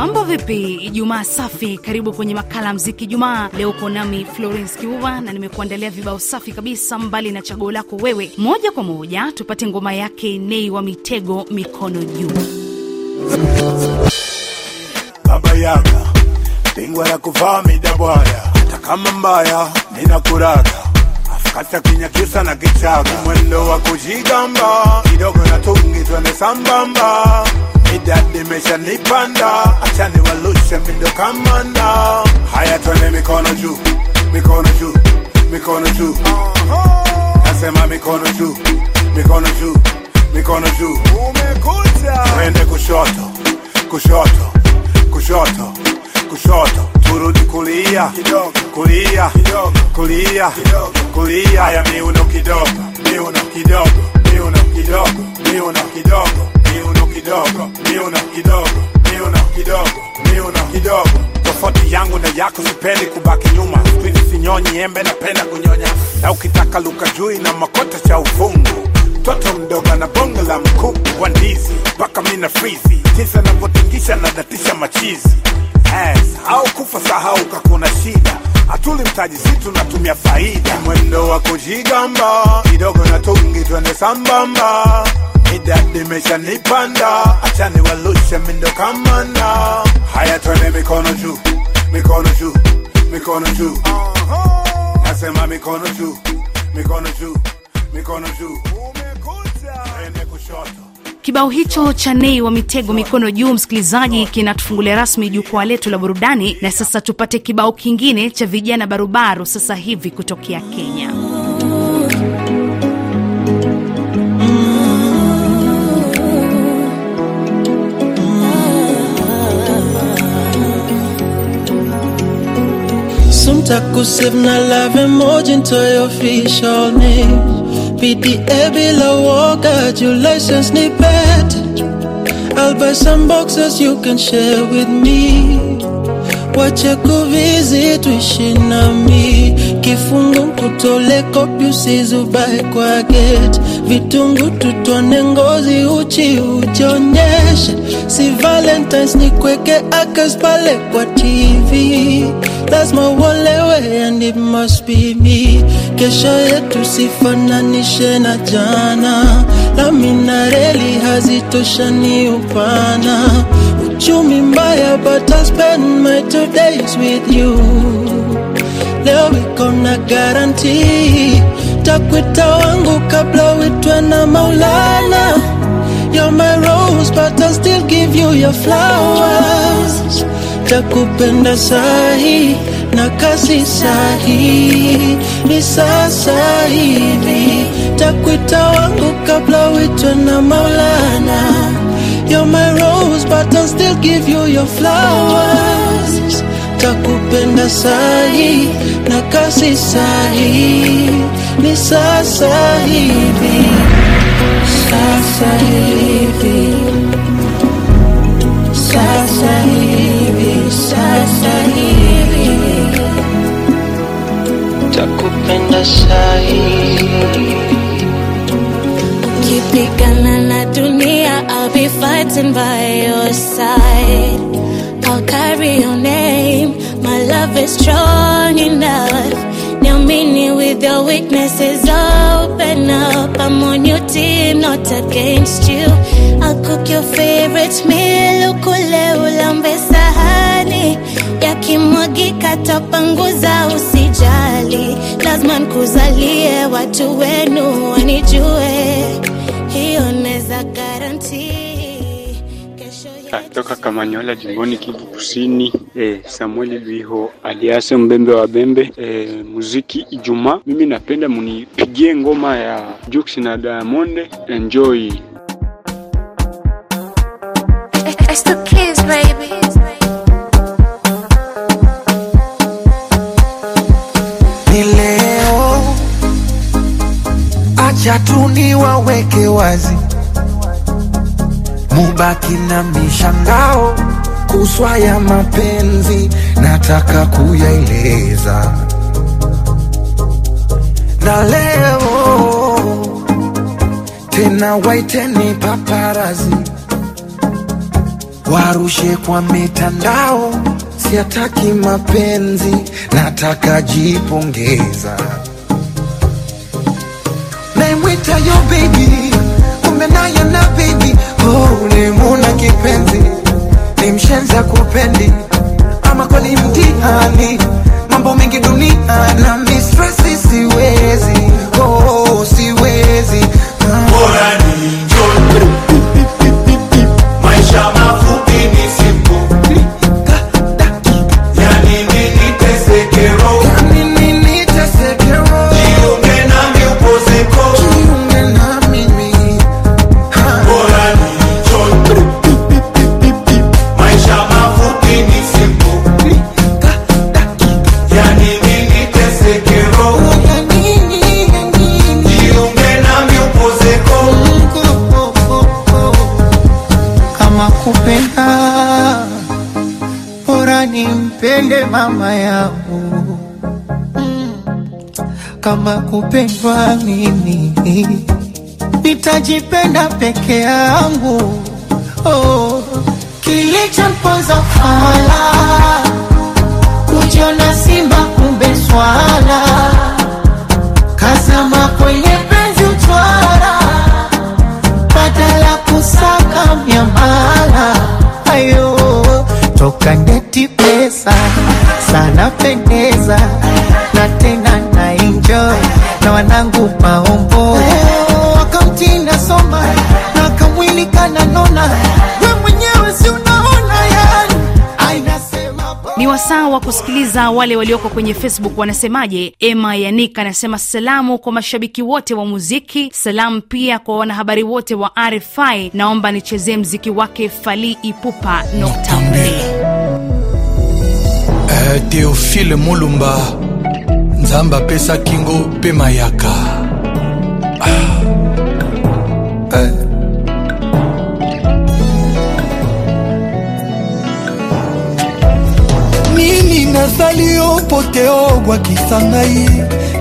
Mambo vipi? Ijumaa safi, karibu kwenye makala mziki Jumaa. Leo uko nami Florence Kiuva na nimekuandalia vibao safi kabisa, mbali na chaguo lako wewe. Moja kwa moja tupate ngoma yake Nei wa Mitego, mikono juu. baba yaga bingwa ya kuvaa midabwaya hata mbaya ninakuraga afkata kinyakisa na kichaga mwendo wa kujigamba kidogo Me daddy mission the panda. I tell you a lush me the commander. Higher twenty me corner you Me corner you Me corner you I say my me corner you Me corner you Me corner you Twende kushoto Kushoto Kushoto Kushoto. Turudi kulia Kidogo. Kulia Kulia Kulia. Haya miuno kidogo Miuno kidogo Miuno kidogo Miuno kidogo. Kidogo miuno kidogo miuno kidogo miuno kidogo. Tofauti yangu na yako sipendi kubaki nyuma. Spidi sinyonyi embe napenda kunyonya. Na ukitaka luka jui na makota cha ufungu. Toto mdogo na bongo la mkuku wa ndizi mpaka mina frizi jinsi anavyotingisha na machizi. Ass, au kufa sahau kakuna shida. Hatuli mtaji situ natumia faida. Mwendo wa kujigamba kidogo na tungi twende sambamba idadi meshanipanda achani walushe mindo kamanda. Haya twende mikono juu mikono juu mikono juu. Nasema mikono juu mikono juu mikono juu. Twende kushoto. Kibao hicho cha Nei wa Mitego, mikono juu, msikilizaji, kinatufungulia rasmi jukwaa letu la burudani. Na sasa tupate kibao kingine cha vijana barubaru sasa hivi kutokea Kenya. Sumtakusave na love emoji into your official name PDA bila woga, your license ni pet I'll buy some boxes you can share with me Wache kuvizi tuishi nami. Kifungu kutole kopi kwa geti Vitungu tutwane ngozi uchi ujionyeshe. Si valentines ni kweke akas pale kwa TV Lazima uolewe and it must be me. Kesho yetu sifananishe na jana. Lami na reli hazitoshani upana Uchumi mbaya but I'll spend my two days with you. Leo wiko na guarantee. Takwita wangu kabla uitwe na maulana. You're my rose but I'll still give you your flowers. Takupenda sahi na kasi sahi Ni sasa hivi Takwita wangu kabla uitwe na maulana You're my rose but I'll still give you your flowers. Takupenda sahi na kasi sahi Ni sasa hivi Sasa hivi Sasa hivi Sasa hivi Takupenda sahi fighting by your side. I'll carry your name. My love is strong enough. Now, meaning with your weaknesses, open up. I'm on your team, not against you. I'll cook your favorite meal, ukule ulambe sahani. Yakimwagika tapanguza, usijali. Lazima nikuzalie, watu wenu wanijue. Hiyo neza garanti. Toka Kamanyola jimboni Kivu Kusini. Eh, Samuel Luiho aliase mbembe wa bembe. Eh, muziki Ijumaa, mimi napenda munipigie ngoma ya Jux na Diamond, enjoy. Ni leo, acha tu niwaweke wazi, mubaki na mishangao kuswa ya mapenzi, nataka kuyaeleza na leo tena, waiteni paparazi warushe kwa mitandao, siataki mapenzi, nataka jipongeza. Naimwita yo baby, ulimuna kipenzi, ni mshenza kupendi, ama kweli mtihani, kupenda bora nimpende mama yangu kama kupendwa mimi nitajipenda peke yangu oh. kilichomponza fala na wanangu maombo. Wakamtinda soma na kamwili kananona we mwenyewe si unaona yani ainasema ni wasaa wa kusikiliza wale walioko kwenye facebook wanasemaje? Ema yanik anasema salamu kwa mashabiki wote wa muziki salamu pia kwa wanahabari wote wa rfi naomba nichezee mziki wake fali ipupa nokta mbili Eh, Théophile Mulumba Nzamba apesa kingo mpe mayaka ah. eh. nini nasali yo mpo te obwakisa ngai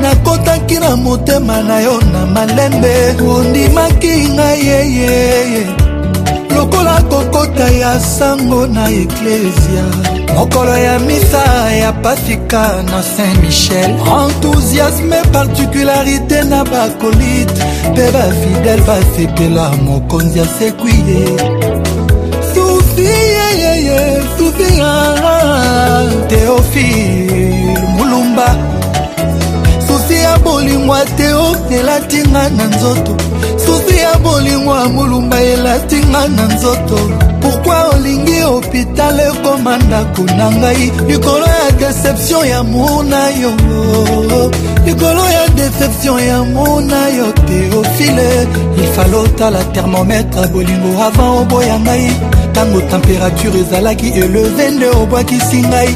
nakotaki na motema na yo na malembe ondimaki ngai yeyeye lokola kokota ya sango na eklesia. Mokolo ya misa ya pasika na saint michel enthousiasme particularité na bakolite mpe bafidele basepela mokonzi asekwi ye susi yeyeye susi teofile mulumba. Susi ya bolingo ateo elatinga na nzoto bolingo ya molumba elatinga na nzoto. Pourkui olingi hôpital ekoma ndako na ngai? Likolo ya deception ya mona yo. Likolo ya deception ya mona yo teofile ifala otala thermometre bolingo avant oboya ngai. Ntango température ezalaki eleve nde obwakisi ngai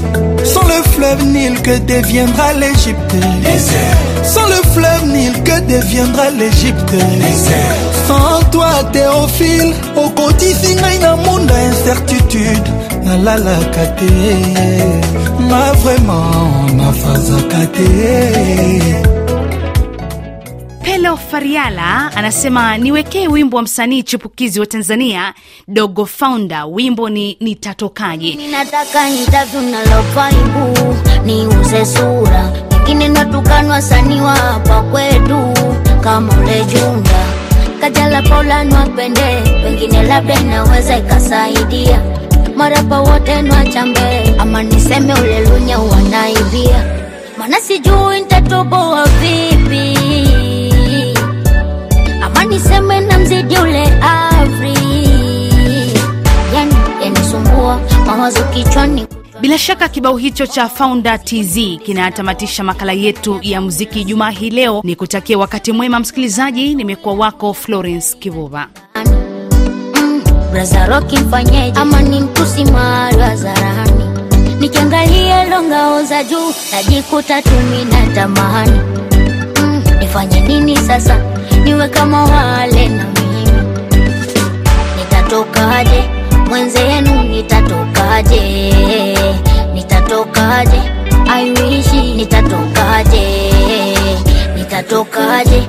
sans le fleuve nil que deviendra l'égypte. Sans le fleuve nil que deviendra l'égypte. Sans toi théophile okotisi ngai na munda incertitude nalalaka te ma vraiment nafazaka te pelo fariala anasema niwekee wimbo wa msanii chipukizi wa tanzania dogo founder. Wimbo ni nitatokaje? Ninataka interview na lofaibu niuze sura. Lakini natukanwa wasanii wa hapa kwetu kama ule junda. Kajala paula nwapende pengine labda inaweza ikasaidia. Marapa wote nwachambe ama niseme ule wanaibia. Mana sijui ntatoboa bila shaka kibao hicho cha founder tz kinatamatisha makala yetu ya muziki jumaa hii leo. Ni kutakia wakati mwema msikilizaji. Nimekuwa wako florence kivuva. Hadharani. Nikiangalia longao juu najikuta tumi na tamani. Mm, nifanye nini sasa? Niwe kama wale na mimi. Nitatokaje mwenzenu nitatokaje? Nitatokaje? Aiwishi nitatokaje? Nitatokaje